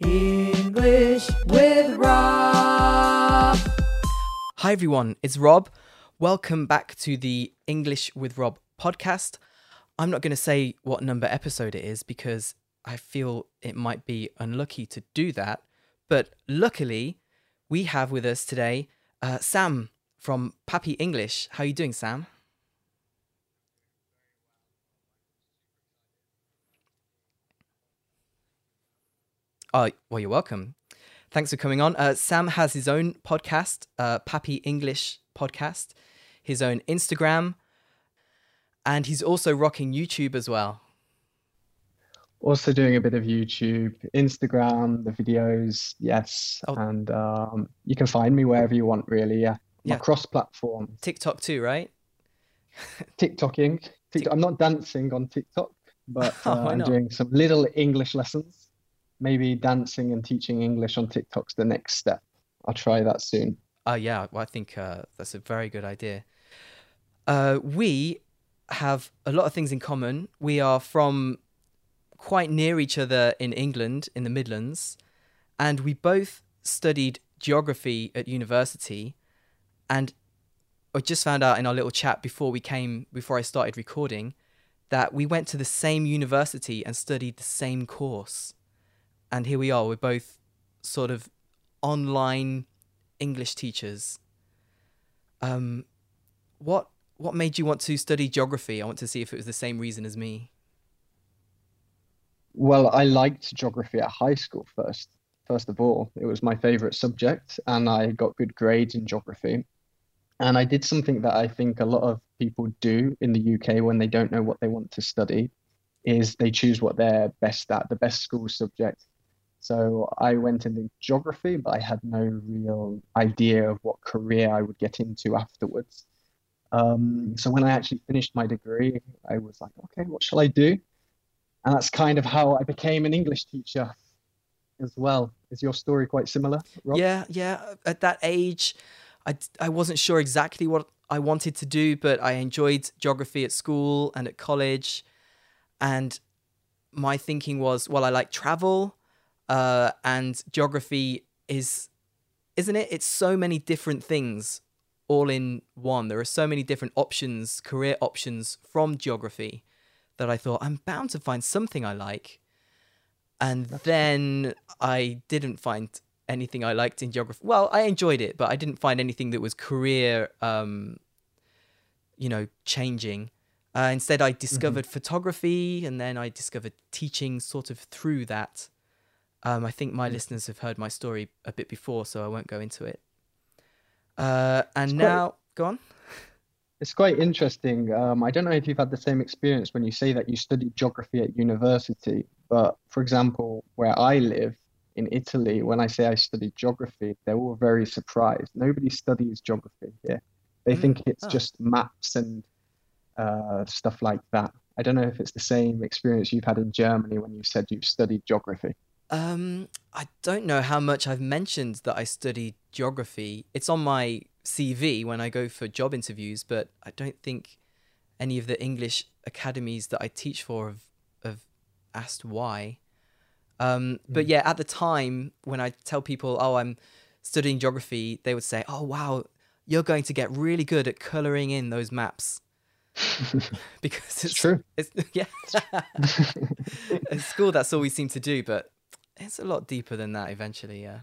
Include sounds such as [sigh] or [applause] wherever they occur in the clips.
English with Rob. Hi, everyone. It's Rob. Welcome back to the English with Rob podcast. I'm not going to say what number episode it is because I feel it might be unlucky to do that. But luckily, we have with us today uh, Sam from Pappy English. How are you doing, Sam? Oh, well, you're welcome. Thanks for coming on. Uh, Sam has his own podcast, uh, Pappy English Podcast, his own Instagram, and he's also rocking YouTube as well. Also doing a bit of YouTube, Instagram, the videos, yes, Oh. and um, you can find me wherever you want, really. Yeah, Yeah. cross-platform, TikTok too, right? TikToking. [laughs] TikTok. I'm not dancing on TikTok, but [laughs] Oh, uh, why I'm doing some little English lessons. Maybe dancing and teaching English on TikTok's the next step. I'll try that soon. Oh, yeah. Well, I think uh, that's a very good idea. Uh, we have a lot of things in common. We are from quite near each other in England, in the Midlands, and we both studied geography at university. And I just found out in our little chat before we came, before I started recording, that we went to the same university and studied the same course. And here we are, we're both sort of online English teachers. Um, what what made you want to study geography? I want to see if it was the same reason as me. Well, I liked geography at high school first. First of all, it was my favorite subject, and I got good grades in geography. And I did something that I think a lot of people do in the UK when they don't know what they want to study, is they choose what they're best at, the best school subject. So I went into geography, but I had no real idea of what career I would get into afterwards. Um, so when I actually finished my degree, I was like, okay, what shall I do? And that's kind of how I became an English teacher as well. Is your story quite similar, Rob? Yeah, yeah. At that age, I, I wasn't sure exactly what I wanted to do, but I enjoyed geography at school and at college. And my thinking was, well, I like travel, uh, and geography is, isn't it? It's so many different things all in one. There are so many different options, career options from geography that I thought I'm bound to find something I like. And then I didn't find anything I liked in geography. Well, I enjoyed it, but I didn't find anything that was career, um, you know, changing. Uh, instead, I discovered photography, and then I discovered teaching sort of through that. Um, I think my listeners have heard my story a bit before, so I won't go into it. Uh, and now, go on. It's quite interesting. Um, I don't know if you've had the same experience when you say that you studied geography at university, but for example, where I live in Italy, when I say I studied geography, they're all very surprised. Nobody studies geography here. They Mm, think it's oh. just maps and uh, stuff like that. I don't know if it's the same experience you've had in Germany when you said you've studied geography. Um, I don't know how much I've mentioned that I studied geography. It's on my CV when I go for job interviews, but I don't think any of the English academies that I teach for have, have asked why. Um, but yeah, at the time when I tell people, oh, I'm studying geography, they would say, oh, wow, you're going to get really good at coloring in those maps. [laughs] [laughs] because it's, true. It's, [laughs] yeah. At school, that's all we seem to do, but it's a lot deeper than that eventually, yeah.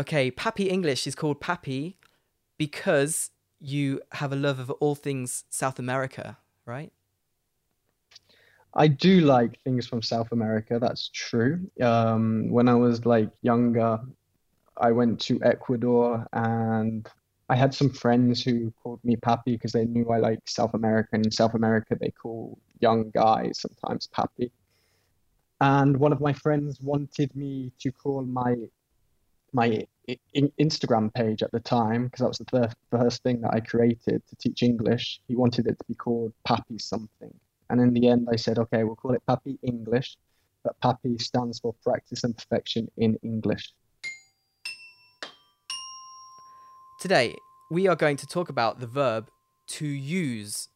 Okay, Pappy English is called Pappy because you have a love of all things South America, right? I do like things from South America, that's true. Um, when I was like younger, I went to Ecuador and I had some friends who called me Pappy because they knew I like South America. And in South America, they call young guys sometimes Papi. And one of my friends wanted me to call my my Instagram page at the time, because that was the first, first thing that I created to teach English. He wanted it to be called Pappy something. And in the end, I said, okay, we'll call it Pappy English, but Pappy stands for practice and perfection in English. Today, we are going to talk about the verb to use.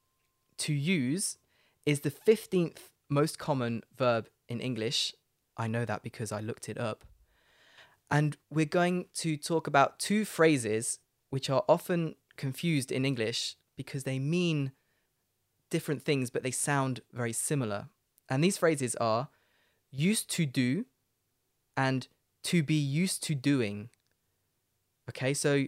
To use is the 15th most common verb in English. I know that because I looked it up. And we're going to talk about two phrases which are often confused in English because they mean different things, but they sound very similar. And these phrases are used to do and to be used to doing. Okay, so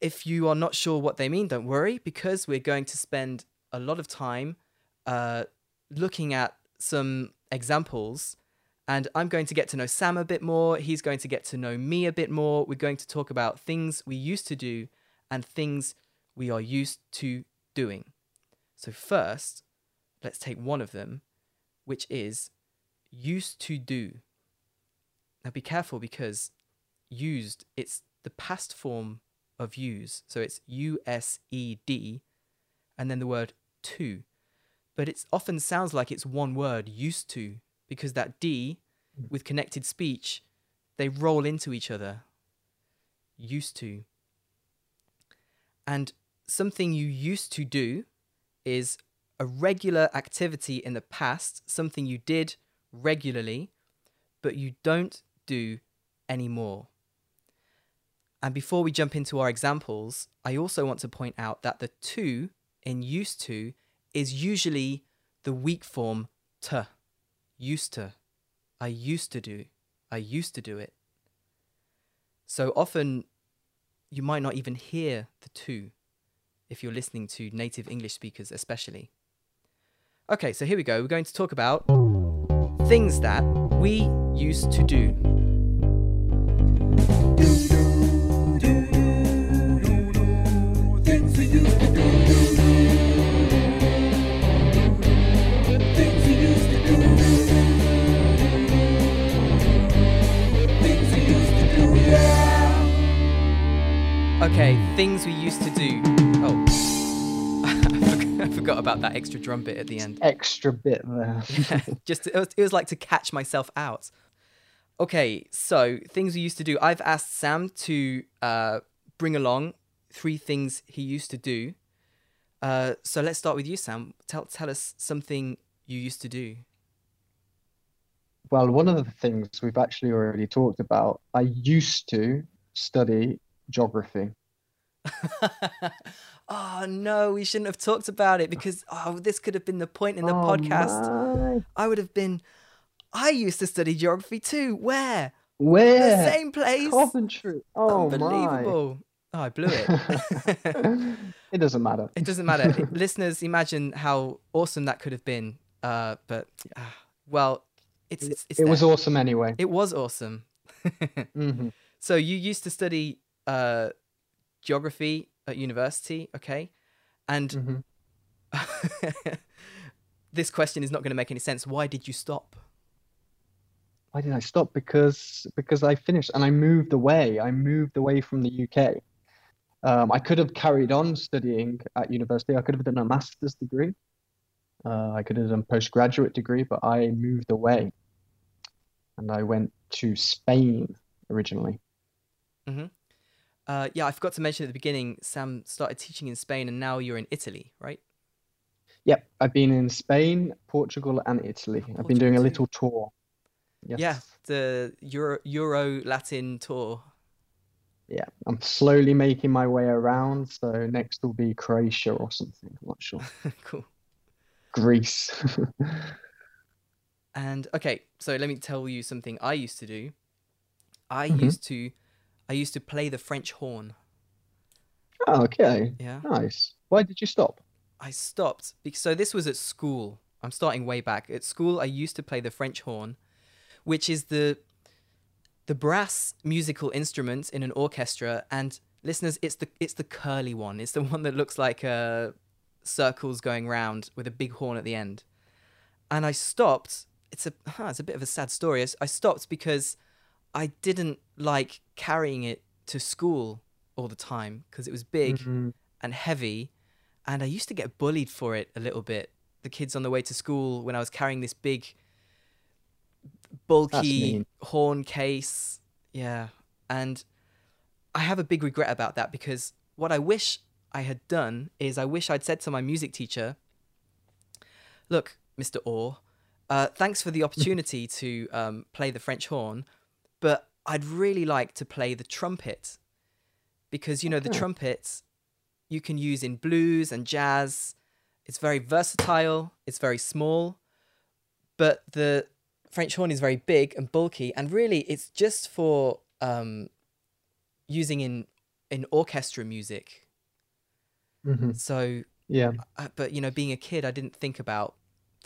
if you are not sure what they mean, don't worry because we're going to spend a lot of time uh, looking at some examples. And I'm going to get to know Sam a bit more. He's going to get to know me a bit more. We're going to talk about things we used to do and things we are used to doing. So, first, let's take one of them, which is used to do. Now, be careful because used, it's the past form of use. So it's U S E D and then the word to. But it often sounds like it's one word, used to, because that D hmm. with connected speech, they roll into each other. Used to. And something you used to do is a regular activity in the past, something you did regularly, but you don't do anymore. And before we jump into our examples, I also want to point out that the to in used to is usually the weak form to. Used to. I used to do. I used to do it. So often you might not even hear the to if you're listening to native English speakers, especially. Okay, so here we go. We're going to talk about things that we used to do. Okay, things we used to do. Oh, [laughs] I forgot about that extra drum bit at the end. Extra bit there. [laughs] Just it was, it was like to catch myself out. Okay, so things we used to do. I've asked Sam to uh, bring along three things he used to do. Uh, so let's start with you, Sam. Tell tell us something you used to do. Well, one of the things we've actually already talked about, I used to study geography. [laughs] oh no, we shouldn't have talked about it because oh, this could have been the point in the Oh, podcast. my. I would have been. I used to study geography too. Where? Where? The same place. Coventry. Oh Unbelievable. Oh, I blew it. [laughs] it doesn't matter. it doesn't matter. [laughs] Listeners, imagine how awesome that could have been. Uh, but ah, well, it's it's, it's It was awesome anyway. It was awesome. hmm so you used to study uh, geography at university, okay? And hmm [laughs] this question is not going to make any sense. Why did you stop? Why did I stop? Because because I finished and I moved away. I moved away from the UK. Um, I could have carried on studying at university. I could have done a master's degree. Uh, I could have done a postgraduate degree, but I moved away, and I went to Spain originally. Uh, yeah, I forgot to mention at the beginning. Sam started teaching in Spain, and now you're in Italy, right? Yep, I've been in Spain, Portugal, and Italy. I've been Portugal doing a little tour. Yeah, the Euro Euro Latin tour. Yeah, I'm slowly making my way around. So next will be Croatia or something. I'm not sure. [laughs] cool. Greece. [laughs] And okay, so let me tell you something I used to do. I Mhm. used to, I used to play the French horn. Oh, okay. Yeah, Nice. Why did you stop? I stopped because so this was at school. I'm starting way back at school. I used to play the French horn, which is the the brass musical instrument in an orchestra. And listeners, it's the it's the curly one. It's the one that looks like uh, circles going round with a big horn at the end. And I stopped. It's a huh, it's a bit of a sad story. I stopped because I didn't like carrying it to school all the time because it was big Mhm. and heavy, and I used to get bullied for it a little bit. The kids on the way to school when I was carrying this big, bulky horn case. Yeah, and I have a big regret about that because what I wish I had done is I wish I'd said to my music teacher, "Look, Mr. Orr, uh, thanks for the [laughs] opportunity to um, play the French horn, but I'd really like to play the trumpet because you know the Okay. trumpet you can use in blues and jazz. It's very versatile. It's very small, but the French horn is very big and bulky, and really it's just for um, using in in orchestra music. hmm So Yeah. uh, but you know, being a kid, I didn't think about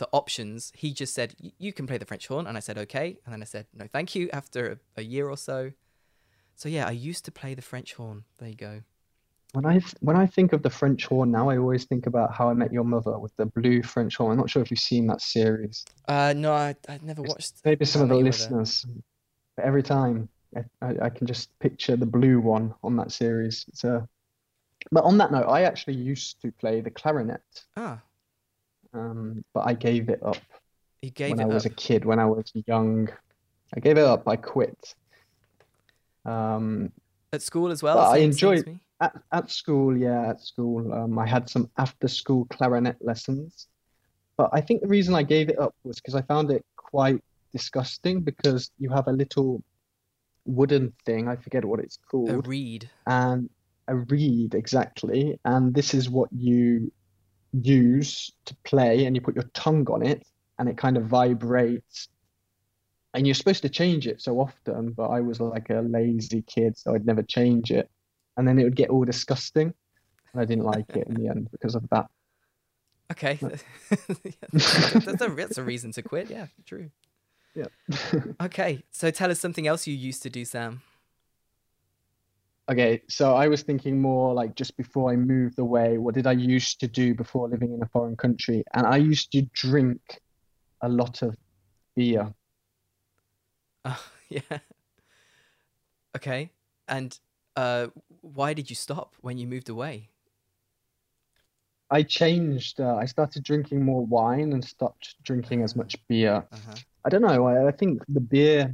the options. He just said, "You can play the French horn," and I said, "Okay." And then I said, "No, thank you." After a, a year or so, so yeah, I used to play the French horn. There you go. When I th- when I think of the French horn now, I always think about How I Met Your Mother with the blue French horn. I'm not sure if you've seen that series. Uh, no, I I never watched. Maybe some of the Met Your Mother. listeners, but every time I, I, I can just picture the blue one on that series. It's a, but on that note, I actually used to play the clarinet, Ah, um, but I gave it up he gave when it I was up. a kid, when I was young. I gave it up. I quit. Um, at school as well. I same- same as enjoyed- me? At, at school, yeah, at school, um, I had some after school clarinet lessons. But I think the reason I gave it up was because I found it quite disgusting because you have a little wooden thing, I forget what it's called. a reed. and a reed exactly. And this is what you use to play, and you put your tongue on it, and it kind of vibrates. And you're supposed to change it so often, but I was like a lazy kid, so I'd never change it. And then it would get all disgusting, and I didn't like it in the end because of that. Okay, [laughs] that's, a, that's a reason to quit. Yeah, true. Yeah. [laughs] Okay, so tell us something else you used to do, Sam. Okay, so I was thinking more like just before I moved away, what did I used to do before living in a foreign country? And I used to drink a lot of beer. Oh, [laughs] yeah. Okay. And uh, why did you stop when you moved away? I changed, uh, I started drinking more wine and stopped drinking as much beer. Uh-huh. I don't know, I, I think the beer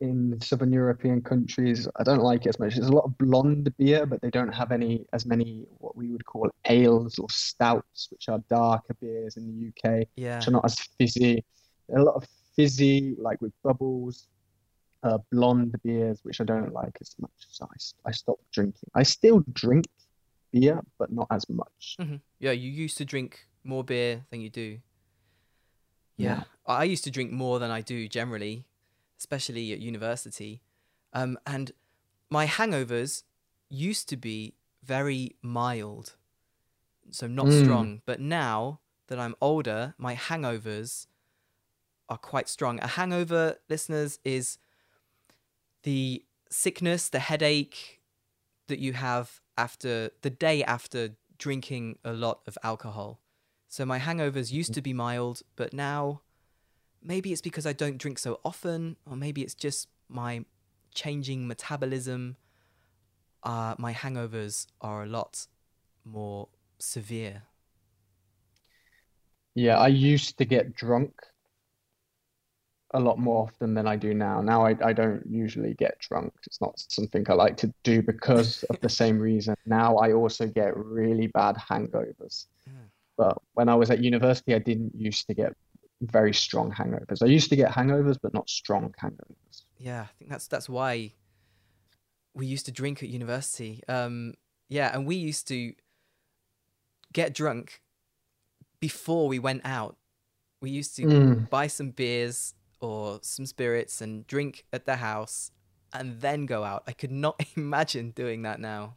in Southern European countries, I don't like it as much. There's a lot of blonde beer, but they don't have any as many what we would call ales or stouts, which are darker beers in the UK. Yeah. which are not as fizzy. There are a lot of fizzy, like with bubbles, uh, blonde beers, which I don't like as much. So I stopped drinking. I still drink beer, but not as much. hmm Yeah, you used to drink more beer than you do. Yeah. Yeah. I used to drink more than I do generally, especially at university. Um, and my hangovers used to be very mild, so not Mm. strong. But now that I'm older, my hangovers are quite strong. A hangover, listeners, is the sickness, the headache that you have after the day after drinking a lot of alcohol. So my hangovers used to be mild, but now maybe it's because I don't drink so often, or maybe it's just my changing metabolism. Uh, my hangovers are a lot more severe. Yeah, I used to get drunk a lot more often than I do now. Now I, I don't usually get drunk. It's not something I like to do because [laughs] of the same reason. Now I also get really bad hangovers. Yeah. But when I was at university, I didn't used to get very strong hangovers. I used to get hangovers, but not strong hangovers. Yeah, I think that's that's why we used to drink at university. Um, yeah, and we used to get drunk before we went out. We used to Mm. buy some beers or some spirits and drink at the house and then go out. I could not [laughs] imagine doing that now.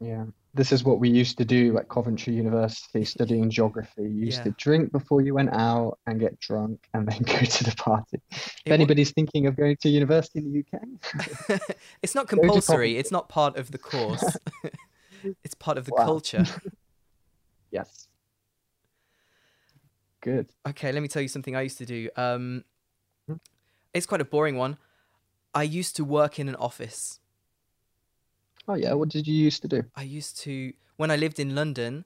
Yeah, this is what we used to do at Coventry University studying geography. You used Yeah. to drink before you went out and get drunk and then [laughs] go to the party. If It wa- anybody's thinking of going to university in the UK, [laughs] it's not compulsory. It's not part of the course. [laughs] it's part of the Wow. culture. yes. Good. Okay, let me tell you something I used to do. Um, Hmm. it's quite a boring one. I used to work in an office. Oh yeah, what did you used to do? I used to when I lived in London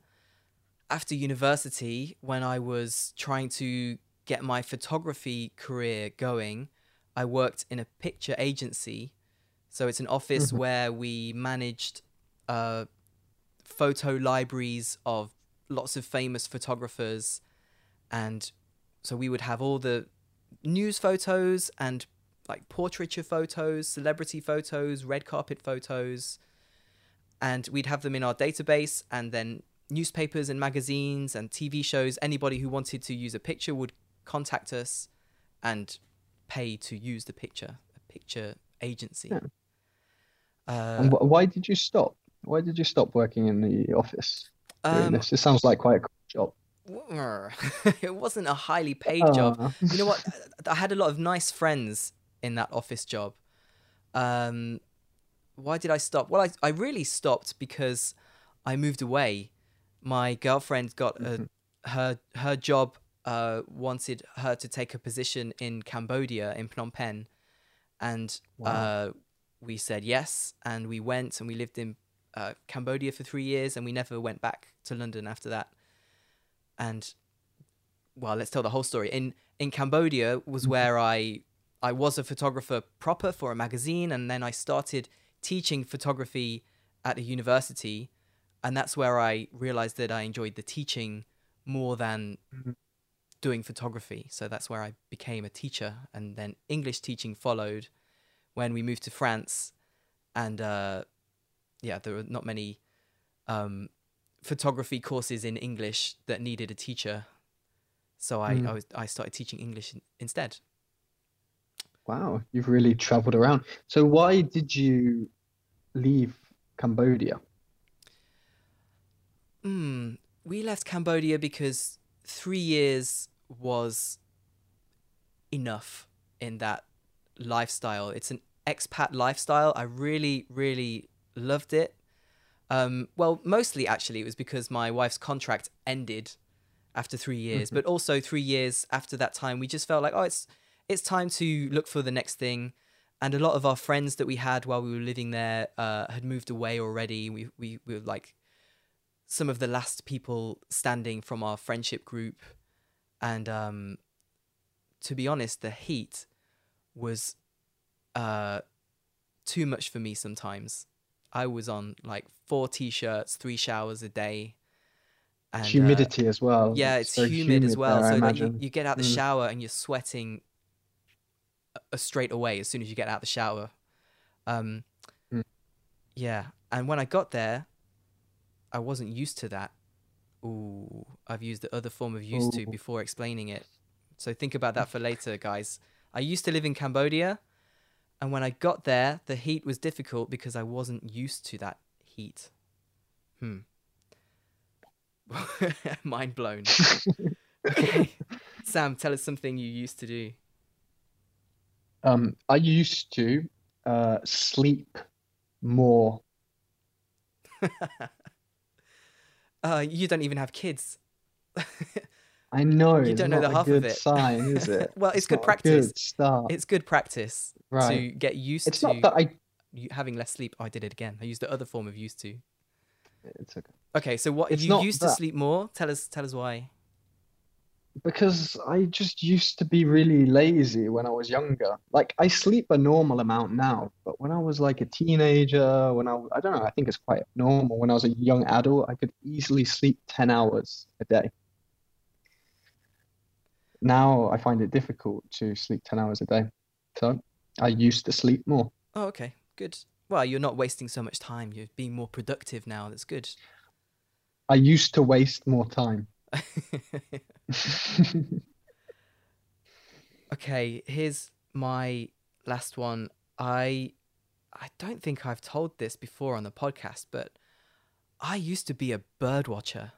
after university when I was trying to get my photography career going I worked in a picture agency so it's an office Mhm. where we managed uh, photo libraries of lots of famous photographers and so we would have all the news photos and like portraiture photos, celebrity photos, red carpet photos, and we'd have them in our database. And then newspapers and magazines and TV shows, anybody who wanted to use a picture would contact us and pay to use the picture, a picture agency. Yeah. Uh, And wh- why did you stop? Why did you stop working in the office um, this? It sounds like quite a cool job. [laughs] it wasn't a highly paid job. Ah. You know what? [laughs] I had a lot of nice friends in that office job. Um, why did I stop? Well, I, I really stopped because I moved away. My girlfriend got a, her her job uh, wanted her to take a position in Cambodia in Phnom Penh, and Wow. uh, we said yes, and we went and we lived in uh, Cambodia for three years, and we never went back to London after that. And well, let's tell the whole story. In in Cambodia was where I I was a photographer proper for a magazine, and then I started teaching photography at a university, and that's where I realized that I enjoyed the teaching more than Mhm. doing photography. So that's where I became a teacher, and then English teaching followed when we moved to France, and uh, yeah, there were not many um, photography courses in English that needed a teacher. So I, Mm. I was I started teaching English in, instead. Wow, you've really traveled around. So why did you leave Cambodia? Hmm. We left Cambodia because three years was enough in that lifestyle. It's an expat lifestyle. I really, really loved it. Um, well, mostly actually, it was because my wife's contract ended after three years, but also three years after that time, we just felt like, oh, it's it's time to look for the next thing. And a lot of our friends that we had while we were living there uh, had moved away already. We, we we were like some of the last people standing from our friendship group, and um, to be honest, the heat was uh, too much for me sometimes. I was on like four t-shirts, three showers a day. And, uh, Humidity as well. yeah, it's, very humid, as well. there, so you, you get out the Mm. shower and you're sweating uh, straight away as soon as you get out the shower. Um, Mm. Yeah, and when I got there, I wasn't used to that. Ooh, I've used the other form of used to before explaining it. So think about that for later, guys. I used to live in Cambodia, and when I got there, the heat was difficult because I wasn't used to that heat. Hmm. [laughs] Mind blown. [laughs] okay. Sam, tell us something you used to do. Um, I used to uh, sleep more. [laughs] Uh, you don't even have kids. [laughs] I know You don't know the half of good it. sign, is it? [laughs] Well, it's good not a practice. Good start. it's good practice right. to get used It's to not that I. having less sleep. Oh, I did it again. I used the other form of used to. It's okay. Okay, so what It's you used to sleep more? Tell us tell us why. Because I just used to be really lazy when I was younger. Like I sleep a normal amount now, but when I was like a teenager, when I I don't know, I think it's quite normal. When I was a young adult, I could easily sleep 10 hours a day. Now I find it difficult to sleep 10 hours a day. So I used to sleep more. Oh, okay. Good. Well, you're not wasting so much time. You're being more productive now. That's good. I used to waste more time. [laughs] okay, here's my last one. I I don't think I've told this before on the podcast, but I used to be a bird watcher.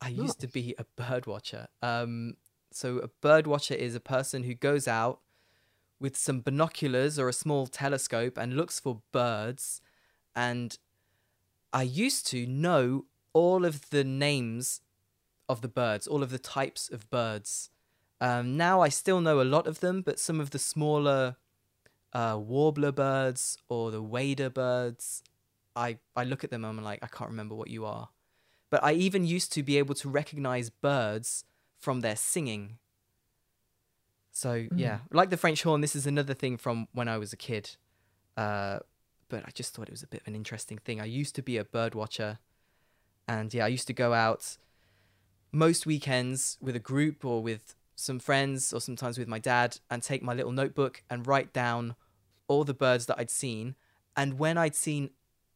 I used to be a bird watcher. Um, so a bird watcher is a person who goes out with some binoculars or a small telescope and looks for birds. And I used to know all of the names of the birds, all of the types of birds. Um, now I still know a lot of them, but some of the smaller uh, warbler birds or the wader birds, I, I look at them and I'm like, I can't remember what you are. But I even used to be able to recognize birds from their singing. So yeah, like the French horn, this is another thing from when I was a kid. Uh, but I just thought it was a bit of an interesting thing. I used to be a bird watcher, and yeah, I used to go out most weekends with a group or with some friends or sometimes with my dad and take my little notebook and write down all the birds that I'd seen. And when I'd seen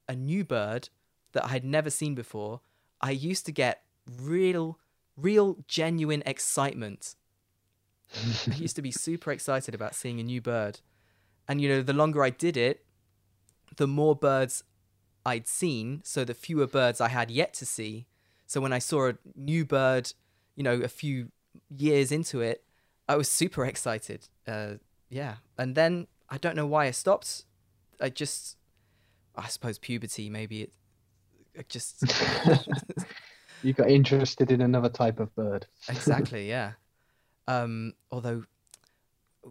a new bird that I had never seen before, I used to get real, real, genuine excitement. I used to be super excited about seeing a new bird. And, you know, the longer I did it, the more birds I'd seen, so the fewer birds I had yet to see. So when I saw a new bird, you know, a few years into it, I was super excited. Uh, yeah. And then I don't know why I stopped. I just, I suppose puberty, maybe it, it just. [laughs] You got interested in another type of bird. exactly, yeah. Um, although,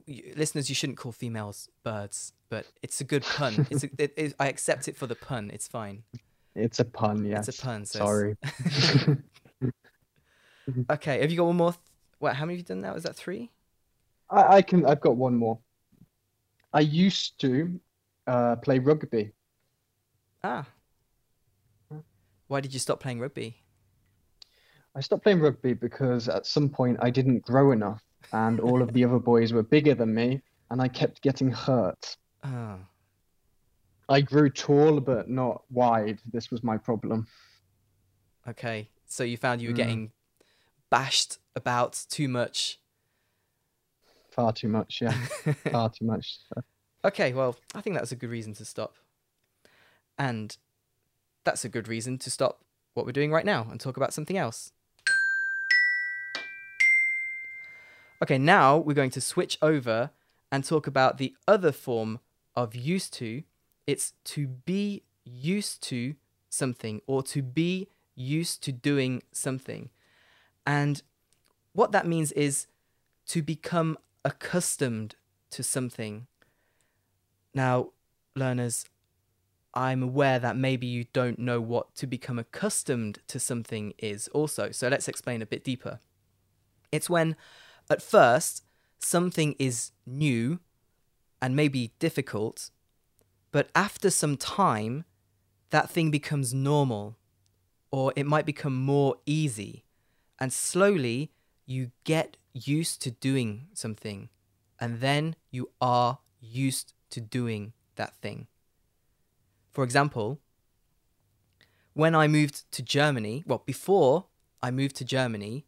listeners, you shouldn't call females birds, but it's a good pun. [laughs] It's a, it, it, I accept it for the pun. It's fine. It's a pun, yes. It's a pun. So Sorry. [laughs] [laughs] Okay, have you got one more? Th- what? How many have you done now? Is that three? I, I can. I've got one more. I used to uh, play rugby. Ah. Why did you stop playing rugby? I stopped playing rugby because at some point I didn't grow enough, and all of the other boys were bigger than me, and I kept getting hurt. Oh, I grew tall but not wide. This was my problem. okay. So you found you were Mm. getting bashed about too much. Far too much, yeah. [laughs] Far too much. So, Okay, well, I think that's a good reason to stop. And that's a good reason to stop what we're doing right now and talk about something else. Okay, now we're going to switch over and talk about the other form of used to. It's to be used to something or to be used to doing something. And what that means is to become accustomed to something. Now, learners, I'm aware that maybe you don't know what to become accustomed to something is also. So let's explain a bit deeper. It's when, at first, something is new and maybe difficult, but after some time, that thing becomes normal or it might become more easy. And slowly, you get used to doing something, and then you are used to doing that thing. For example, when I moved to Germany, well, before I moved to Germany,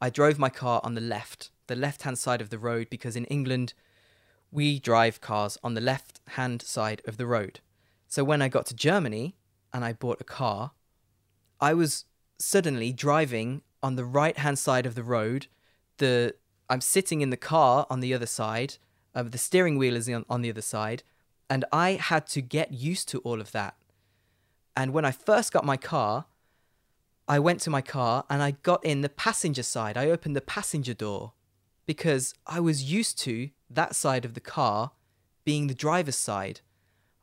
I drove my car on the left, the left hand side of the road, because in England, we drive cars on the left hand side of the road. So when I got to Germany and I bought a car, I was suddenly driving on the right hand side of the road. The I'm sitting in the car on the other side. Uh, the steering wheel is on, on the other side, and I had to get used to all of that. And when I first got my car, I went to my car and I got in the passenger side. I opened the passenger door because I was used to that side of the car being the driver's side.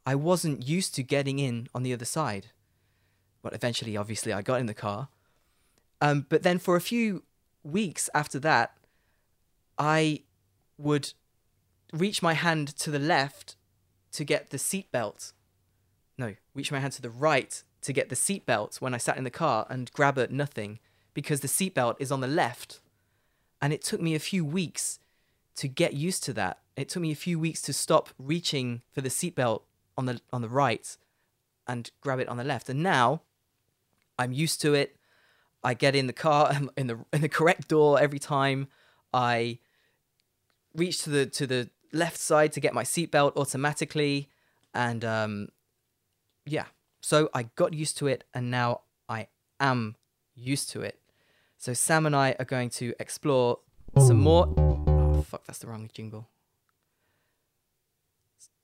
I wasn't used to getting in on the other side. But eventually, obviously, I got in the car. Um, but then for a few weeks after that, I would reach my hand to the left to get the seatbelt. No, reach my hand to the right to get the seatbelt when I sat in the car and grab at nothing because the seatbelt is on the left. And it took me a few weeks to get used to that. It took me a few weeks to stop reaching for the seatbelt on the on the right and grab it on the left. And now I'm used to it. I get in the car [laughs] in the in the correct door every time. I reach to the to the left side to get my seatbelt automatically, and um, yeah. So I got used to it, and now I am used to it. So Sam and I are going to explore some more. Oh fuck, that's the wrong jingle.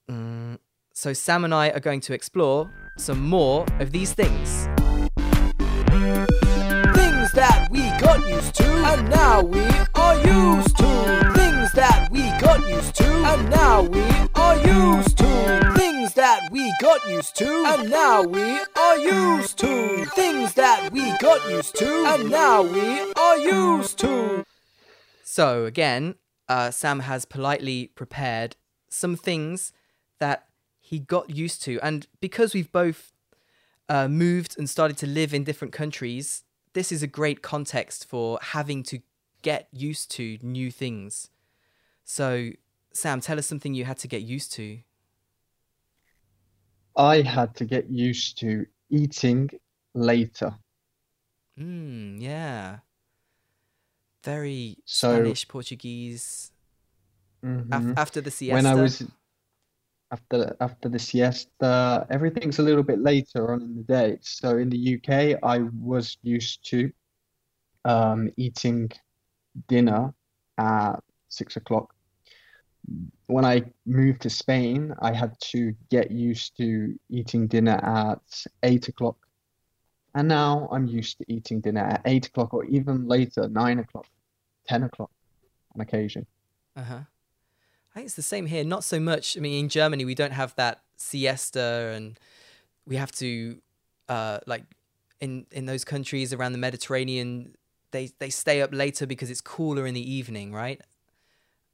Mm, so Sam and I are going to explore some more of these things. Things that we got used to, and now we are used to. Things that we got used to, and now we are used to. That we got used to, and now we are used to. Things that we got used to, and now we are used to. So again, uh, Sam has politely prepared some things that he got used to, and because we've both uh, moved and started to live in different countries, this is a great context for having to get used to new things. So, Sam, tell us something you had to get used to. I had to get used to eating later. Mm, yeah. Very So, Spanish, Portuguese. Af- mhm. after the siesta. when I was after after the siesta, everything's a little bit later on in the day. So in the UK, I was used to um, eating dinner at six o'clock. When I moved to Spain, I had to get used to eating dinner at eight o'clock. And now I'm used to eating dinner at eight o'clock or even later, nine o'clock, ten o'clock on occasion. Uh-huh. I think it's the same here. Not so much. I mean, in Germany, we don't have that siesta, and we have to, uh, like, in in those countries around the Mediterranean, they they stay up later because it's cooler in the evening, right?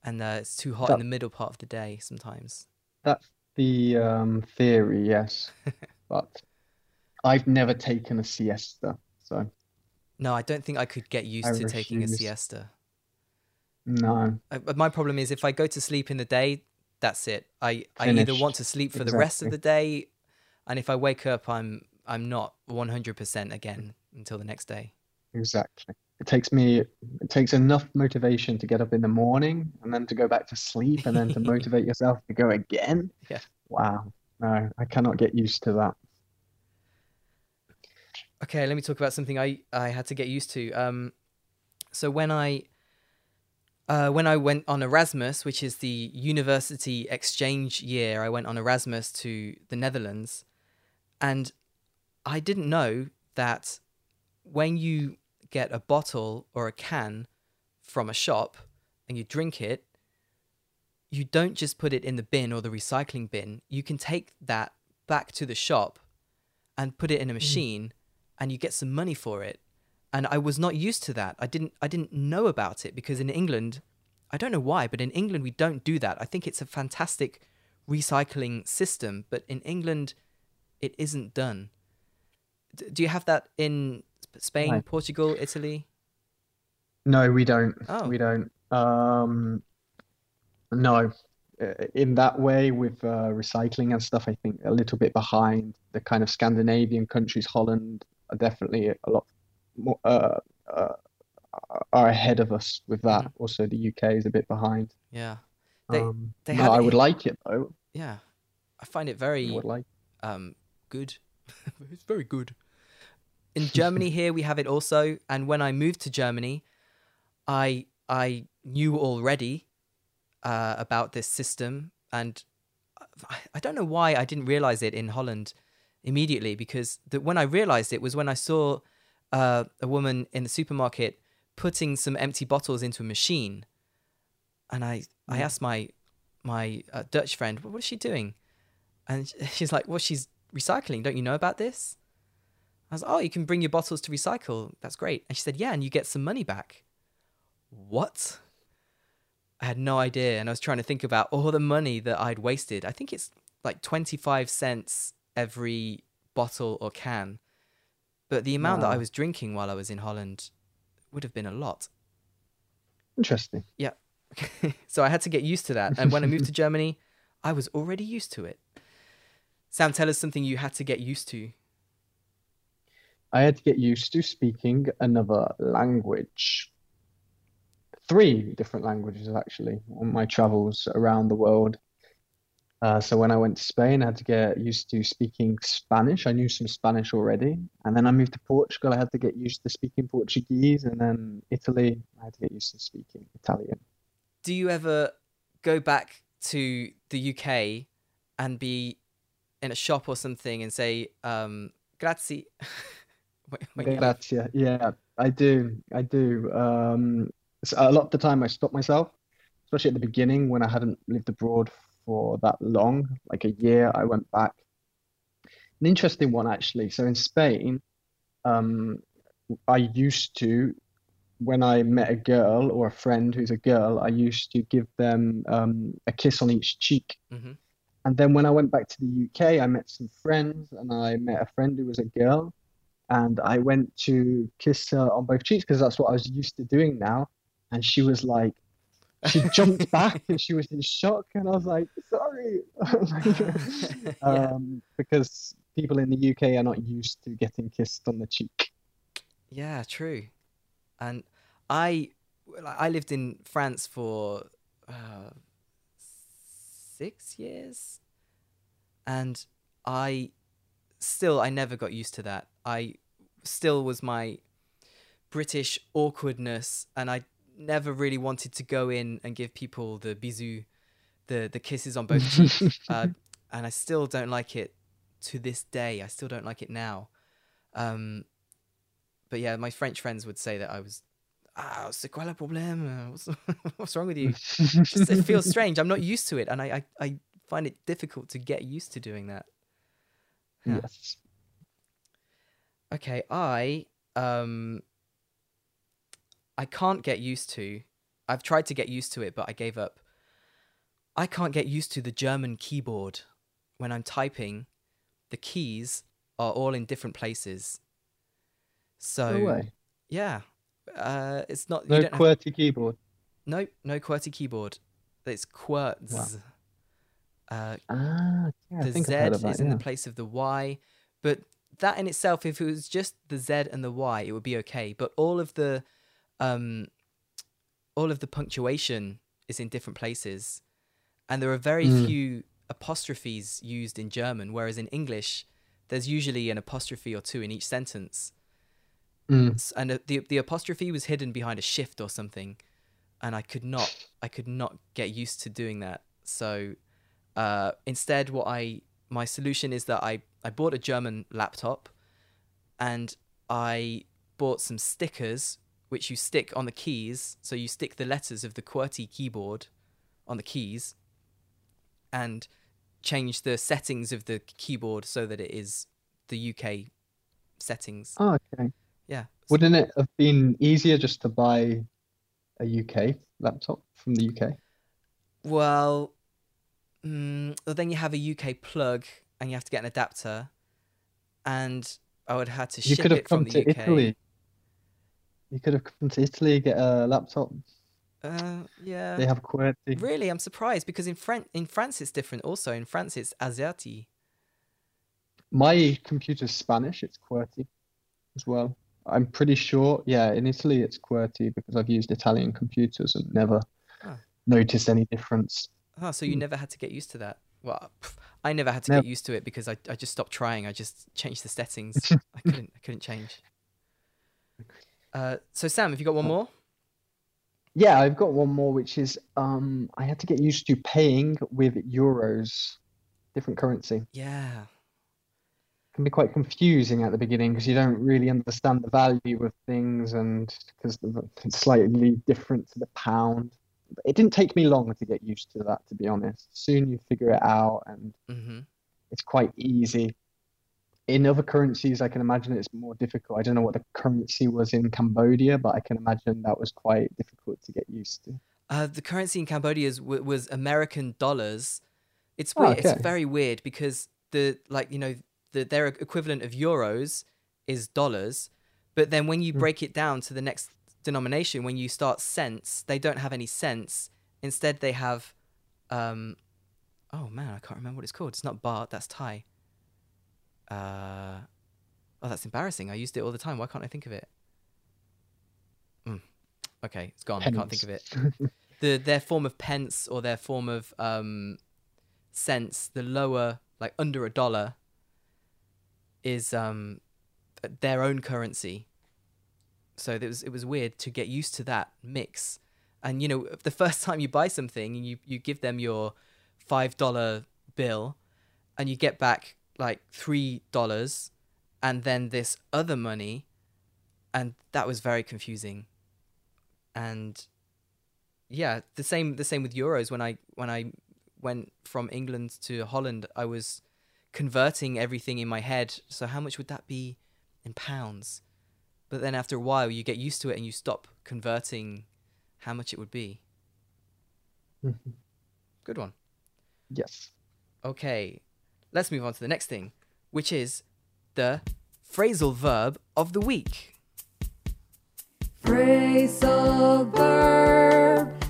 And uh, it's too hot in the middle part of the day sometimes. that's the um, theory, yes. [laughs] But I've never taken a siesta, so No, I don't think I could get I used to taking a siesta. No, Uh, But my problem is if I go to sleep in the day, that's it. I, I either want to sleep for the rest of the day, and if I wake up, I'm I'm not 100% again until the next day. Exactly. It takes me, it takes enough motivation to get up in the morning and then to go back to sleep and then to [laughs] motivate yourself to go again. Yeah. Wow. No, I cannot get used to that. Okay, let me talk about something I, I had to get used to. Um, so when I uh, when I went on Erasmus, which is the university exchange year, I went on Erasmus to the Netherlands, and I didn't know that when you get a bottle or a can from a shop and you drink it, you don't just put it in the bin or the recycling bin. You can take that back to the shop and put it in a mm. machine and you get some money for it. And I was not used to that. I didn't I didn't know about it because in England, I don't know why, but in England we don't do that. I think it's a fantastic recycling system, but in England it isn't done. D- do you have that in Spain. Portugal, Italy? No, we don't. Oh. We don't. Um, no. Uh, In that way, with uh, recycling and stuff, I think a little bit behind the kind of Scandinavian countries. Holland are definitely a lot more uh, uh, are ahead of us with that. Also, the UK is a bit behind. Yeah. They Um, they no, have I it would like it though. yeah. I find it very would like. um good. [laughs] it's very good. In Germany here we have it also and when I moved to Germany I I knew already uh, about this system and I, I don't know why I didn't realize it in Holland immediately because the, when I realized it was when I saw uh, a woman in the supermarket putting some empty bottles into a machine and I I Mm. asked my my uh, Dutch friend what is she doing and [laughs] she's like, well, she's recycling. Don't you know about this? I was like, oh, you can bring your bottles to recycle. That's great. And she said, yeah, and you get some money back. What? I had no idea. And I was trying to think about all the money that I'd wasted. I think it's like 25 cents every bottle or can. But the amount that I was drinking while I was in Holland would have been a lot. Interesting. Yeah. [laughs] so I had to get used to that. And when I moved to [laughs] Germany, I was already used to it. Sam, tell us something you had to get used to. I had to get used to speaking another language. Three different languages, actually, on my travels around the world. Uh, so when I went to Spain, I had to get used to speaking Spanish. I knew some Spanish already. And then I moved to Portugal, I had to get used to speaking Portuguese. And then Italy, I had to get used to speaking Italian. Do you ever go back to the UK and be in a shop or something and say, um, grazie? [laughs] When- Grazie. Yeah, I do. I do. Um, so a lot of the time I stop myself, especially at the beginning when I hadn't lived abroad for that long, like a year, I went back. An interesting one actually. So in Spain, um, I used to, when I met a girl or a friend who's a girl, I used to give them um, a kiss on each cheek. Mhm. And then when I went back to the UK, I met some friends and I met a friend who was a girl and I went to kiss her on both cheeks because that's what I was used to doing now. and she was like, she [laughs] jumped back and she was in shock, and I was like, sorry, [laughs] [laughs] Yeah. um, because people in the UK are not used to getting kissed on the cheek. Yeah, true. And I, I lived in France for uh, six years, and I still I never got used to that. I still was my British awkwardness, and I never really wanted to go in and give people the bisou, the the kisses on both cheeks. [laughs] uh, and I still don't like it to this day. I still don't like it now. Um, but yeah, my French friends would say that I was, ah, c'est quoi le problème? What's, [laughs] what's wrong with you? Just, it feels strange. I'm not used to it, and I, I, I find it difficult to get used to doing that. Yeah. Yes. Okay, I um I can't get used to. I've tried to get used to it, but I gave up. I can't get used to the German keyboard. When I'm typing, the keys are all in different places. So No yeah, uh, it's not. No you don't have, QWERTY keyboard. no, no QWERTY keyboard. It's QWERTZ. Uh, Ah, yeah, the Z Z I've is that. in the place of the Y, but that in itself, if it was just the Z and the Y, it would be okay. But all of the, um, all of the punctuation is in different places, and there are very Mm. few apostrophes used in German, whereas in English, there's usually an apostrophe or two in each sentence, Mm. And the the apostrophe was hidden behind a shift or something, and I could not I could not get used to doing that. So uh, instead, what I my solution is that I I bought a German laptop, and I bought some stickers which you stick on the keys. So you stick the letters of the QWERTY keyboard on the keys, and change the settings of the keyboard so that it is the UK settings. Oh, okay. Yeah. Wouldn't it have been easier just to buy a UK laptop from the UK? Well, mm, well, then you have a UK plug and you have to get an adapter, and I would have had to You ship could have it from come the to UK. Italy. You could have come to Italy, get a laptop. Uh, yeah. They have QWERTY. Really, I'm surprised because in Fran- in France it's different. Also, in France it's AZERTY. My computer's Spanish, it's QWERTY as well. I'm pretty sure, yeah, in Italy it's QWERTY because I've used Italian computers and never noticed any difference. Oh, so you Hmm. never had to get used to that. Well, I never had to Nev- get used to it because I, I just stopped trying. I just changed the settings. [laughs] I couldn't I couldn't change. Uh, so Sam, have you got one more? Yeah, I've got one more, which is um, I had to get used to paying with euros, different currency. Yeah. can be quite confusing at the beginning because you don't really understand the value of things and because it's slightly different to the pound. It didn't take me long to get used to that, to be honest. Soon you figure it out and Mm-hmm. it's quite easy. In other currencies, I can imagine it's more difficult. I don't know what the currency was in Cambodia, but I can imagine that was quite difficult to get used to. Uh, the currency in Cambodia is, w- was American dollars. It's Oh, weird. It's very weird because the like you know the their equivalent of euros is dollars, but then when you Hmm. break it down to the next denomination, when you start sense, they don't have any sense. Instead, they have, um, oh man, I can't remember what it's called. It's not baht. That's Thai. Uh, oh, that's embarrassing. I used it all the time. Why can't I think of it? Mm. Okay, it's gone. I can't think of it the their form of pence or their form of um cents the lower like under a dollar is um their own currency so it was it was weird to get used to that mix. And you know the first time you buy something and you you give them your five dollar bill and you get back like three dollars and then this other money and that was very confusing. And yeah the same the same with euros. When i when i went from england to holland i was converting everything in my head. So how much would that be in pounds but then after a while you get used to it and you stop converting how much it would be. Mm-hmm. Good one. Yes. okay let's move on to the next thing which is the phrasal verb of the week. Phrasal verb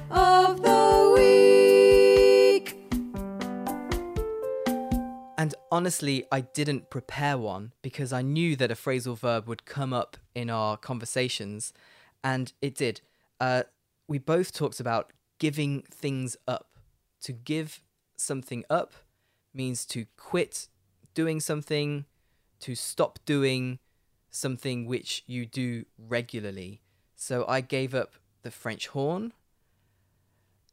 And honestly, I didn't prepare one because I knew that a phrasal verb would come up in our conversations, and it did. Uh, we both talked about giving things up. To give something up means to quit doing something, to stop doing something which you do regularly. So I gave up the French horn.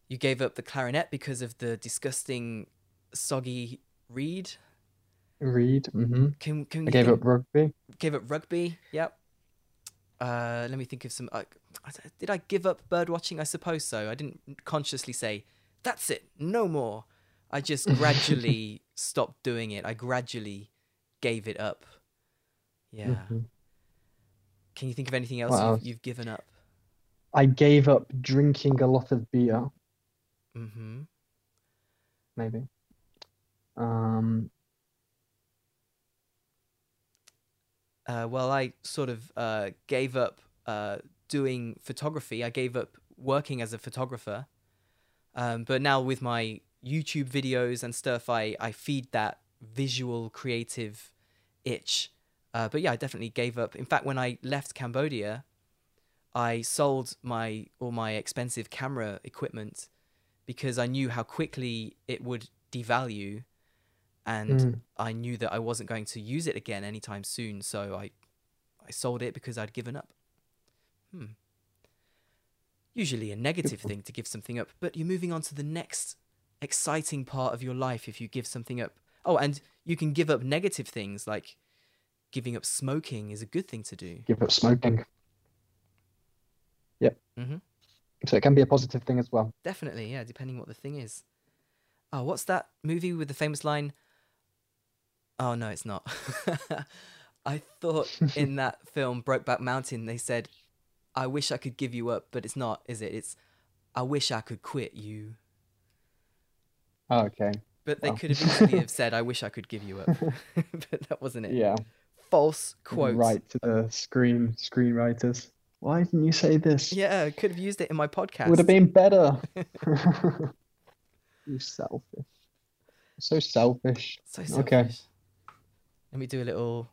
You gave up the clarinet because of the disgusting, soggy reed. Read. hmm Can can I gave up rugby. gave up rugby. Yep. Uh, let me think of some. Uh, did I give up bird watching? I suppose so. I didn't consciously say that's it, no more. I just [laughs] gradually stopped doing it. I gradually gave it up. Yeah. Mhm. Can you think of anything else you've, else? you've given up? I gave up drinking a lot of beer. Mm-hmm. Maybe. Um. Uh, well, I sort of uh, gave up uh, doing photography. I gave up working as a photographer. Um, but now with my YouTube videos and stuff, I, I feed that visual creative itch. Uh, but yeah, I definitely gave up. In fact, when I left Cambodia, I sold my all my expensive camera equipment because I knew how quickly it would devalue and Mm. I knew that I wasn't going to use it again anytime soon, so I I sold it because I'd given up. Hmm. Usually a negative thing to give something up, but you're moving on to the next exciting part of your life if you give something up. Oh, and you can give up negative things like giving up smoking is a good thing to do. give up smoking. Yep. Mhm. So it can be a positive thing as well. Definitely, yeah, depending what the thing is. Oh, what's that movie with the famous line? Oh no, it's not. [laughs] I thought [laughs] in that film Brokeback Mountain they said, "I wish I could give you up," but it's not, is it? It's, "I wish I could quit you." Oh, okay. But they Wow. could have easily [laughs] have said, "I wish I could give you up," but that wasn't it. Yeah. False quote. Right to the screen screenwriters. Why didn't you say this? Yeah, I could have used it in my podcast. Would have been better. you selfish. So selfish. So selfish. Okay. Let me do a little.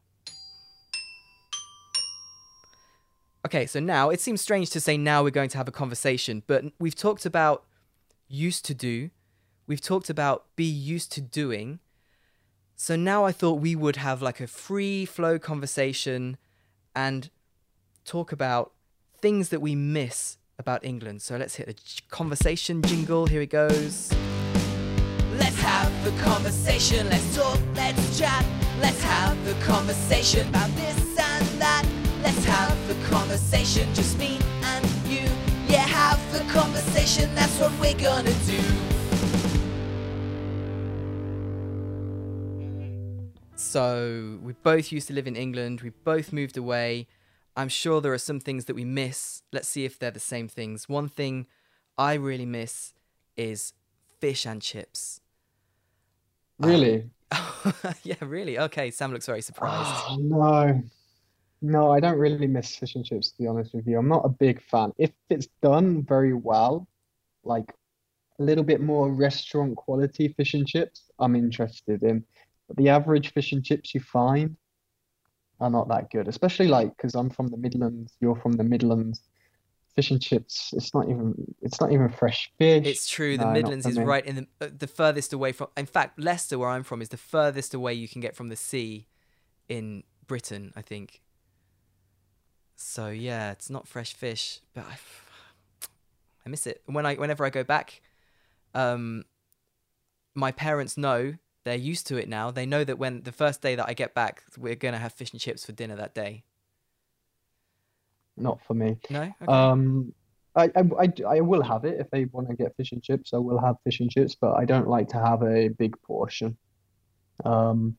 Okay, so now it seems strange to say now we're going to have a conversation, but we've talked about used to do, we've talked about be used to doing. So now I thought we would have like a free flow conversation and talk about things that we miss about England. So let's hit the conversation jingle. Here it goes. Let's have the conversation. Let's talk. Let's chat. Let's have the conversation about this and that. Let's have the conversation. Just me and you. Yeah, have the conversation. That's what we're gonna do. So we both used to live in England. We both moved away. I'm sure there are some things that we miss. Let's see if they're the same things. One thing I really miss is fish and chips. Um, really? [laughs] yeah, really? Okay, Sam looks very surprised. Oh, no. No, I don't really miss fish and chips, to be honest with you. I'm not a big fan. If it's done very well, like a little bit more restaurant quality fish and chips, I'm interested in. But the average fish and chips you find are not that good, especially like because I'm from the Midlands, you're from the Midlands. Fish and chips, it's not even it's not even fresh fish. It's true. The No, Midlands is right in the uh, the furthest away from. In fact, Leicester, where I'm from, is the furthest away you can get from the sea in Britain. I think. So yeah, it's not fresh fish, but I, [sighs] I miss it. When I whenever I go back, um, my parents know they're used to it now. They know that when the first day that I get back, we're gonna have fish and chips for dinner that day. Not for me. No. Okay. Um, I, I, I, will have it if they want to get fish and chips. I will have fish and chips, but I don't like to have a big portion. Um,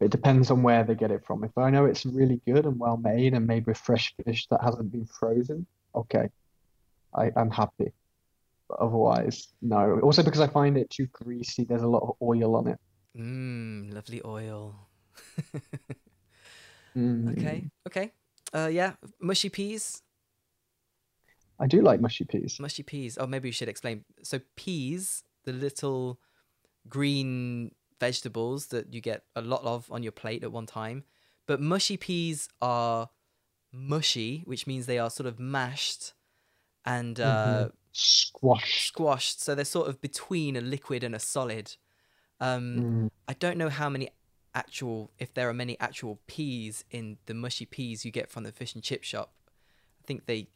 it depends on where they get it from. If I know it's really good and well made and made with fresh fish that hasn't been frozen, okay, I, I'm happy. But otherwise, no. Also because I find it too greasy. There's a lot of oil on it. Mmm, lovely oil. [laughs] Mm. Okay, okay. Uh, yeah, mushy peas. I do like mushy peas. Mushy peas. Oh, maybe you should explain. So peas, the little green vegetables that you get a lot of on your plate at one time, but mushy peas are mushy, which means they are sort of mashed and uh, Squash. squashed. So they're sort of between a liquid and a solid. Um, Mm. I don't know how many actual, if there are many actual peas in the mushy peas you get from the fish and chip shop. I think they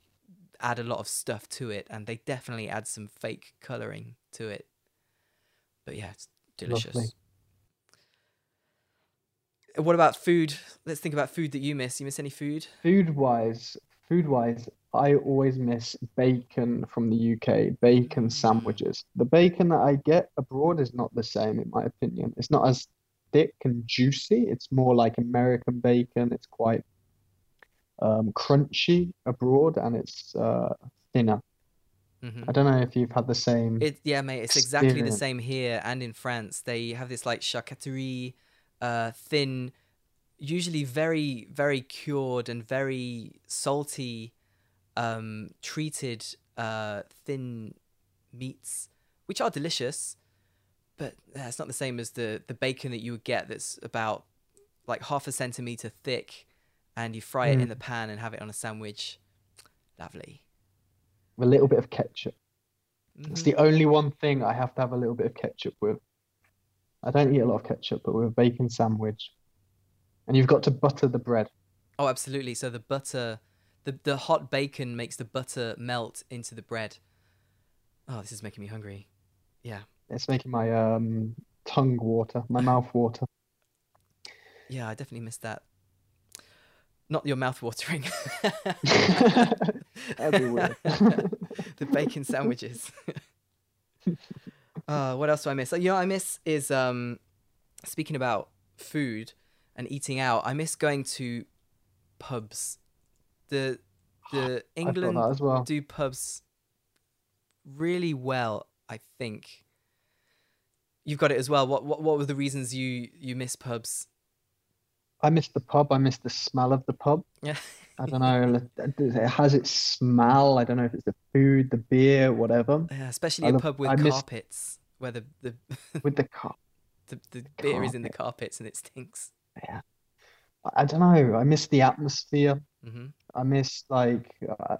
add a lot of stuff to it, and they definitely add some fake coloring to it. But yeah, it's delicious. Lovely. Uh, what about food? Let's think about food that you miss. You miss any food? Food wise, food wise, I always miss bacon from the UK, bacon sandwiches. The bacon that I get abroad is not the same, in my opinion. It's not as thick and juicy. It's more like American bacon. It's quite um, crunchy abroad and it's uh, thinner. hmm I don't know if you've had the same. It yeah, mate. It's exactly the same here and in France. They have this like charcuterie, uh, thin, usually very very cured and very salty, um, treated uh, thin meats, which are delicious, but it's not the same as the the bacon that you would get. That's about like half a centimeter thick, and you fry it in Mm. the pan and have it on a sandwich. Lovely. With a little bit of ketchup. It's Mhm. the only one thing I have to have a little bit of ketchup with. I don't eat a lot of ketchup, but with a bacon sandwich. And you've got to butter the bread. Oh, absolutely. So the butter, the the hot bacon makes the butter melt into the bread. Oh, this is making me hungry. Yeah, It's making my um tongue water, my mouth water. yeah, I definitely missed that. Not your mouth watering. [laughs] That'd be weird. [laughs] the bacon sandwiches. [laughs] uh, what else do I miss? You know, what I miss is um, speaking about food and eating out. I miss going to pubs. The the [gasps] England well. do pubs really well. I think you've got it as well. What what what were the reasons you you miss pubs? I miss the pub. I miss the smell of the pub. Yeah. I don't know. It has its smell. I don't know if it's the food, the beer, whatever. Yeah, especially I a love- pub with I miss- carpets where the the, [laughs] With the cup. the, the beer is in the carpets and it stinks. Yeah. I don't know. I miss the atmosphere. hmm I miss like uh,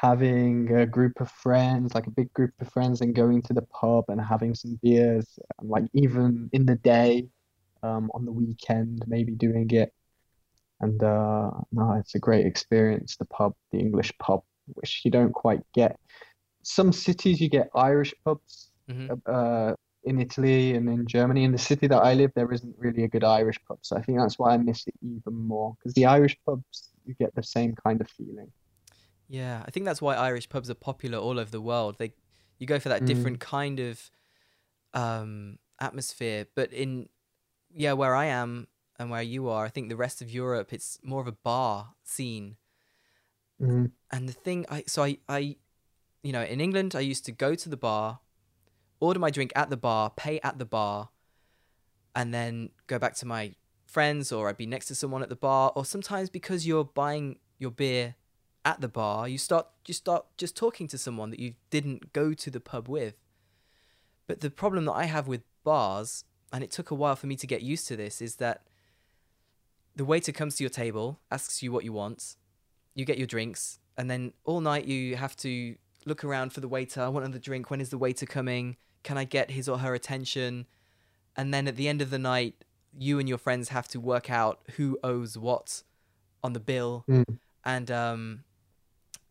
having a group of friends, like a big group of friends, and going to the pub and having some beers, like even in the day, um, on the weekend, maybe doing it. And uh, no, it's a great experience, the pub, the English pub, which you don't quite get. Some cities you get Irish pubs, hmm uh, in Italy and in Germany. In the city that I live, there isn't really a good Irish pub, so I think that's why I miss it even more. Because the Irish pubs, you get the same kind of feeling. Yeah, I think that's why Irish pubs are popular all over the world. They you go for that Mm. different kind of um, atmosphere, but in yeah, where I am and where you are, I think the rest of Europe it's more of a bar scene. Mm. And the thing I so I I you know, in England I used to go to the bar, order my drink at the bar, pay at the bar, and then go back to my friends or I'd be next to someone at the bar or sometimes because you're buying your beer at the bar, you start you start just talking to someone that you didn't go to the pub with. But the problem that I have with bars, and it took a while for me to get used to this, is that the waiter comes to your table, asks you what you want, you get your drinks, and then all night you have to look around for the waiter. I want another drink. When is the waiter coming? Can I get his or her attention? And then at the end of the night, you and your friends have to work out who owes what on the bill. Mm. And um,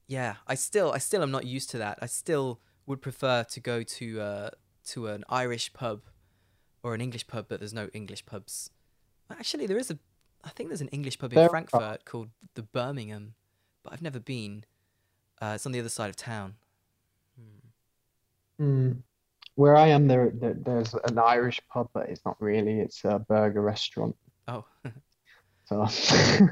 yeah, I still, I still am not used to that. I still would prefer to go to uh, to an Irish pub or an English pub, but there's no English pubs. Actually, there is a. I think there's an English pub in There are. Frankfurt called the Birmingham, but I've never been. Uh, it's on the other side of town. Mm. Where I am, there, there there's an Irish pub, but it's not really. It's a burger restaurant. Oh, [laughs] So, [laughs]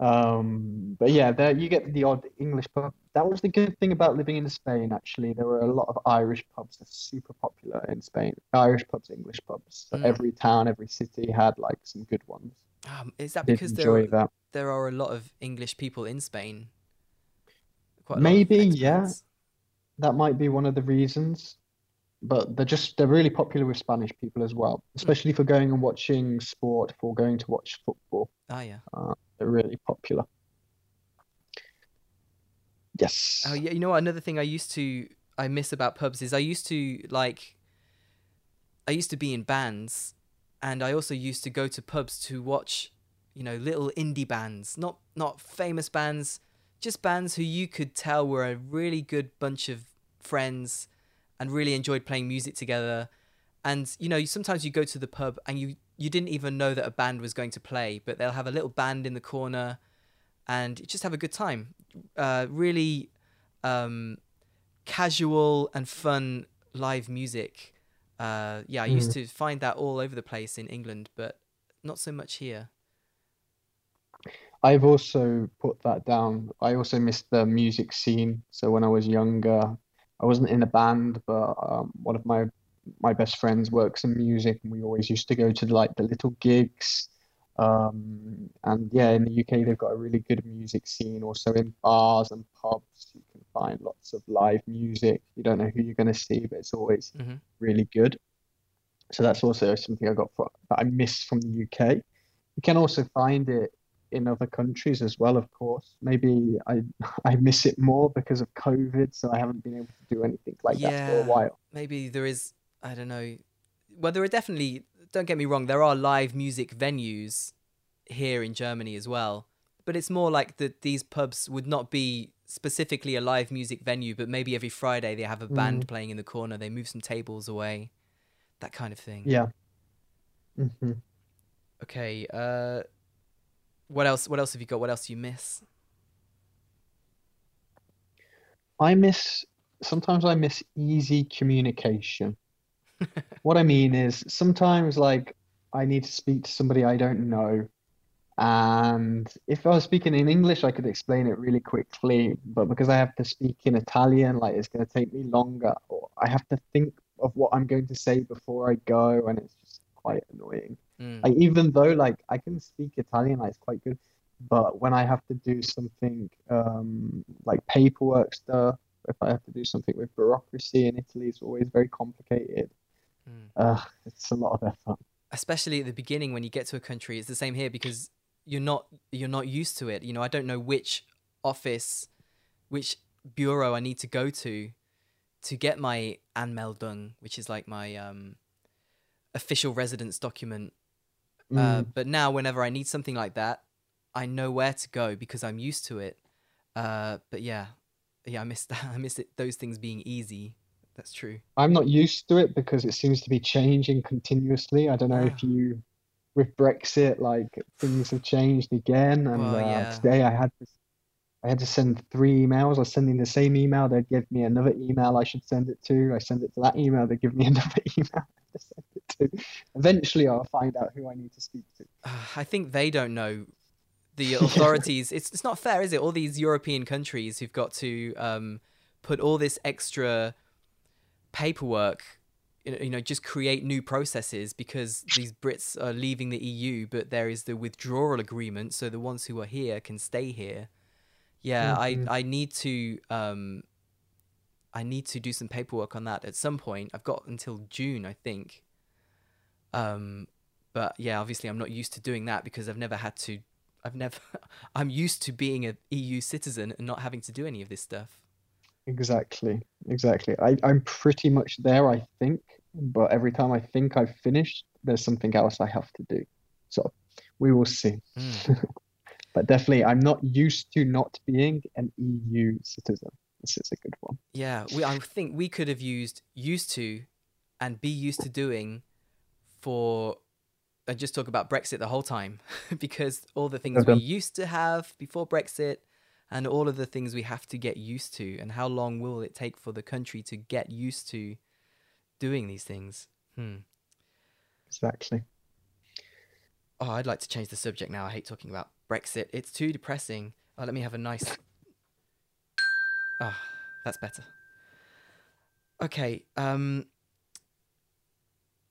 um, but yeah, there you get the odd English pub. That was the good thing about living in Spain, actually. There were a lot of Irish pubs that's super popular in Spain. Irish pubs, English pubs. So Mm. every town, every city had like some good ones. um, is that Did because there are, that. there are a lot of English people in Spain? Quite a lot of Maybe, yeah. That might be one of the reasons. But they're just they're really popular with Spanish people as well, especially for going and watching sport, for going to watch football. Ah, yeah. They're really popular. Yes. Oh yeah, you know what? Another thing I used to I miss about pubs is I used to like I used to be in bands and I also used to go to pubs to watch, you know, little indie bands, not not famous bands, just bands who you could tell were a really good bunch of friends and really enjoyed playing music together. And you know, sometimes you go to the pub and you you didn't even know that a band was going to play, but they'll have a little band in the corner and you just have a good time. Uh, really um, casual and fun live music. Uh, yeah, I used to find that all over the place in England, but not so much here. I've also put that down. I also missed the music scene. So when I was younger, I wasn't in a band, but um, one of my my best friends works in music, and we always used to go to like the little gigs. Um, and yeah, in the UK, they've got a really good music scene. Also in bars and pubs, you can find lots of live music. You don't know who you're going to see, but it's always Mhm. really good. So that's also something I got fro that I miss from the UK. You can also find it in other countries as well, of course. Maybe I [laughs] I miss it more because of COVID, so I haven't been able to do anything like that for a while. Maybe there is, I don't know. Well, there are definitely, don't get me wrong, there are live music venues here in Germany as well. But it's more like that these pubs would not be specifically a live music venue, but maybe every Friday they have a band playing in the corner, they move some tables away, that kind of thing. Yeah. hmm Okay, uh what else what else have you got? What else do you miss? I miss sometimes I miss easy communication. [laughs] What I mean is sometimes like I need to speak to somebody I don't know. And if I was speaking in English, I could explain it really quickly. But because I have to speak in Italian, like it's going to take me longer, or I have to think of what I'm going to say before I go, and it's just quite annoying. Mm. Like even though like I can speak Italian, like it's quite good, but when I have to do something um like paperwork stuff, if I have to do something with bureaucracy in Italy, it's always very complicated. Mm. Uh, it's a lot of effort. especially at the beginning when you get to a country it's the same here because you're not you're not used to it you know i don't know which office which bureau i need to go to to get my anmeldung which is like my um official residence document uh, Mm, but now whenever i need something like that i know where to go because i'm used to it uh but yeah yeah i miss [laughs] that i miss it those things being easy that's true I'm not used to it because it seems to be changing continuously. I don't know Ah. if you, with Brexit, like things have changed again. And Well, uh, today I had to, I had to send three emails. I was sending the same email. They'd give me another email I should send it to. I send it to that email. They give me [laughs] another email [laughs] to send it to. Eventually, I'll find out who I need to speak to. [sighs] I think they don't know the authorities. it's it's not fair, is it? All these European countries who've got to um, put all this extra paperwork, you know, just create new processes because these Brits are leaving the EU, but there is the withdrawal agreement, so the ones who are here can stay here. Yeah, Mhm. I I need to um, I need to do some paperwork on that at some point. I've got until June, I think. Um, but yeah, obviously I'm not used to doing that because I've never had to. I've never. [laughs] I'm used to being a EU citizen and not having to do any of this stuff. Exactly, exactly. I, I'm pretty much there, I think, but every time I think I've finished, there's something else I have to do. So we will see. Mm. [laughs] But definitely, I'm not used to not being an EU citizen. This is a good one. Yeah, we. I think we could have used used to, and be used to doing, for, and just talk about Brexit the whole time, [laughs] because all the things we used to have before Brexit, and all of the things we have to get used to, and how long will it take for the country to get used to doing these things? Hmm. Exactly. Oh, I'd like to change the subject now. I hate talking about Brexit. It's too depressing. Oh, let me have a nice. [coughs] Ah, that's better. Okay. Um.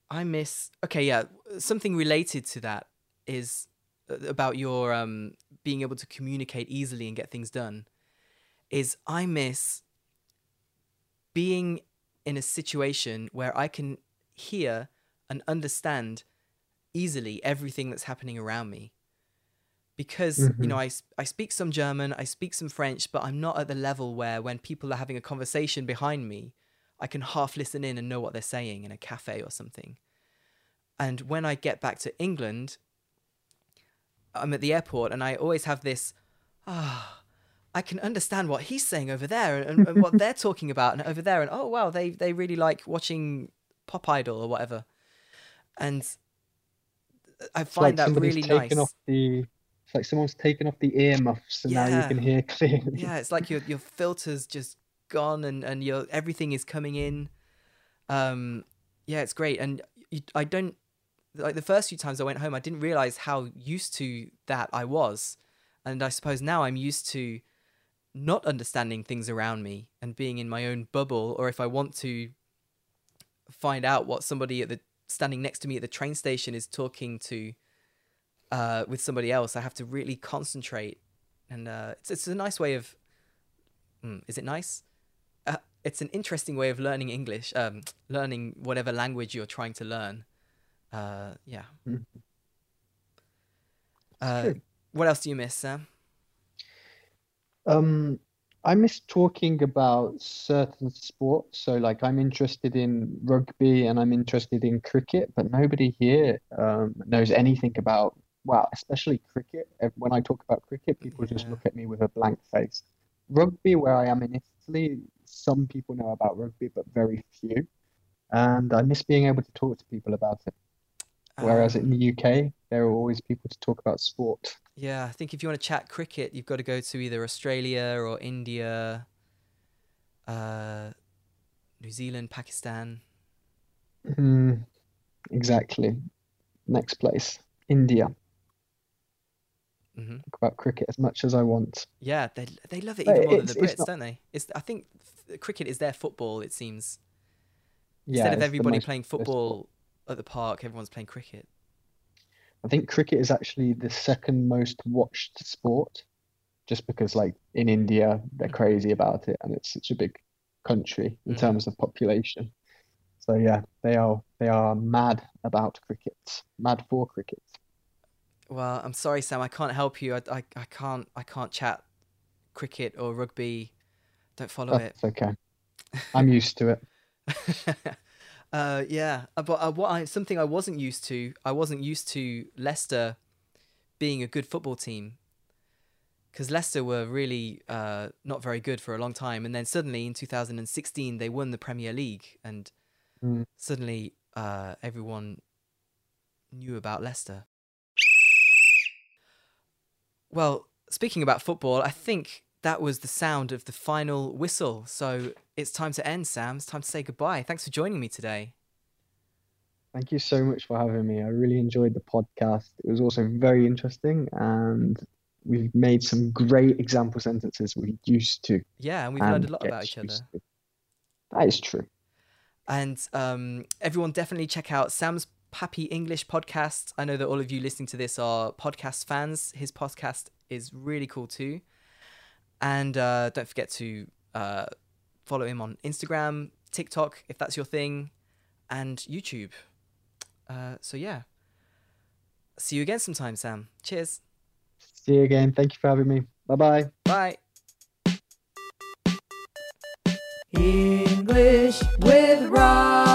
I miss. Okay, yeah. Something related to that is uh, about your um being able to communicate easily and get things done. is I miss being in a situation where I can hear and understand easily everything that's happening around me. Because, you know, I, s- I speak some German, I speak some French, but I'm not at the level where when people are having a conversation behind me, I can half listen in and know what they're saying in a cafe or something. And when I get back to England, I'm at the airport and I always have this, ah, I can understand what he's saying over there and, and what [laughs] they're talking about and over there. And oh, wow, they, they really like watching Pop Idol or whatever. And I find like that really taken nice. off the. Like someone's taken off the earmuffs, and now you can hear clearly. yeah it's like your your filters just gone and and your everything is coming in. Um yeah it's great. And you, i don't like the first few times i went home i didn't realize how used to that i was. And i suppose now i'm used to not understanding things around me and being in my own bubble or if i want to find out what somebody at the standing next to me at the train station is talking to uh, with somebody else i have to really concentrate. And uh, it's, it's a nice way of mm, is it nice? Uh, it's an interesting way of learning english um, learning whatever language you're trying to learn. Uh, yeah. Mhm. uh, what else do you miss sam? Um, I miss talking about certain sports. So, like, I'm interested in rugby and I'm interested in cricket, but nobody here um, knows anything about, well, especially cricket. When I talk about cricket, people just look at me with a blank face. Rugby, where I am in Italy, some people know about rugby, but very few. And I miss being able to talk to people about it. Whereas Um, in the UK, there are always people to talk about sport. yeah i think if you want to chat cricket you've got to go to either australia or india uh, new zealand pakistan Mm, exactly. Next place, India. Hmm Talk about cricket as much as I want. Yeah, they they love it But even more than the it's- it's Brits, not- don't they? It's I think cricket is their football. It seems Yeah, instead of everybody playing football at the park, everyone's playing cricket. I think cricket is actually the second most watched sport, just because like in India they're crazy about it and it's such a big country in Mhm. terms of population. So yeah, they are they are mad about cricket, mad for cricket. Well, I'm sorry, Sam. I can't help you. I, I, I can't I can't chat cricket or rugby. Don't follow it. That's okay. I'm used to it. [laughs] uh, yeah, uh, but uh, what I something I wasn't used to. I wasn't used to Leicester being a good football team because Leicester were really uh, not very good for a long time, and then suddenly in 2016 they won the Premier League, and Mm. suddenly uh, everyone knew about Leicester. Well, speaking about football, I think that was the sound of the final whistle. So it's time to end, Sam. It's time to say goodbye. Thanks for joining me today. Thank you so much for having me. I really enjoyed the podcast. It was also very interesting, and we've made some great example sentences we used to Yeah, and we've learned a lot about each other. to. That is true. And um, everyone definitely check out Sam's Happy English podcast. I know that all of you listening to this are podcast fans. His podcast is really cool too. And uh, don't forget to uh, follow him on Instagram, TikTok, if that's your thing, and YouTube. Uh, so, yeah. See you again sometime, Sam. Cheers. See you again. Thank you for having me. Bye bye. Bye. English with Rob.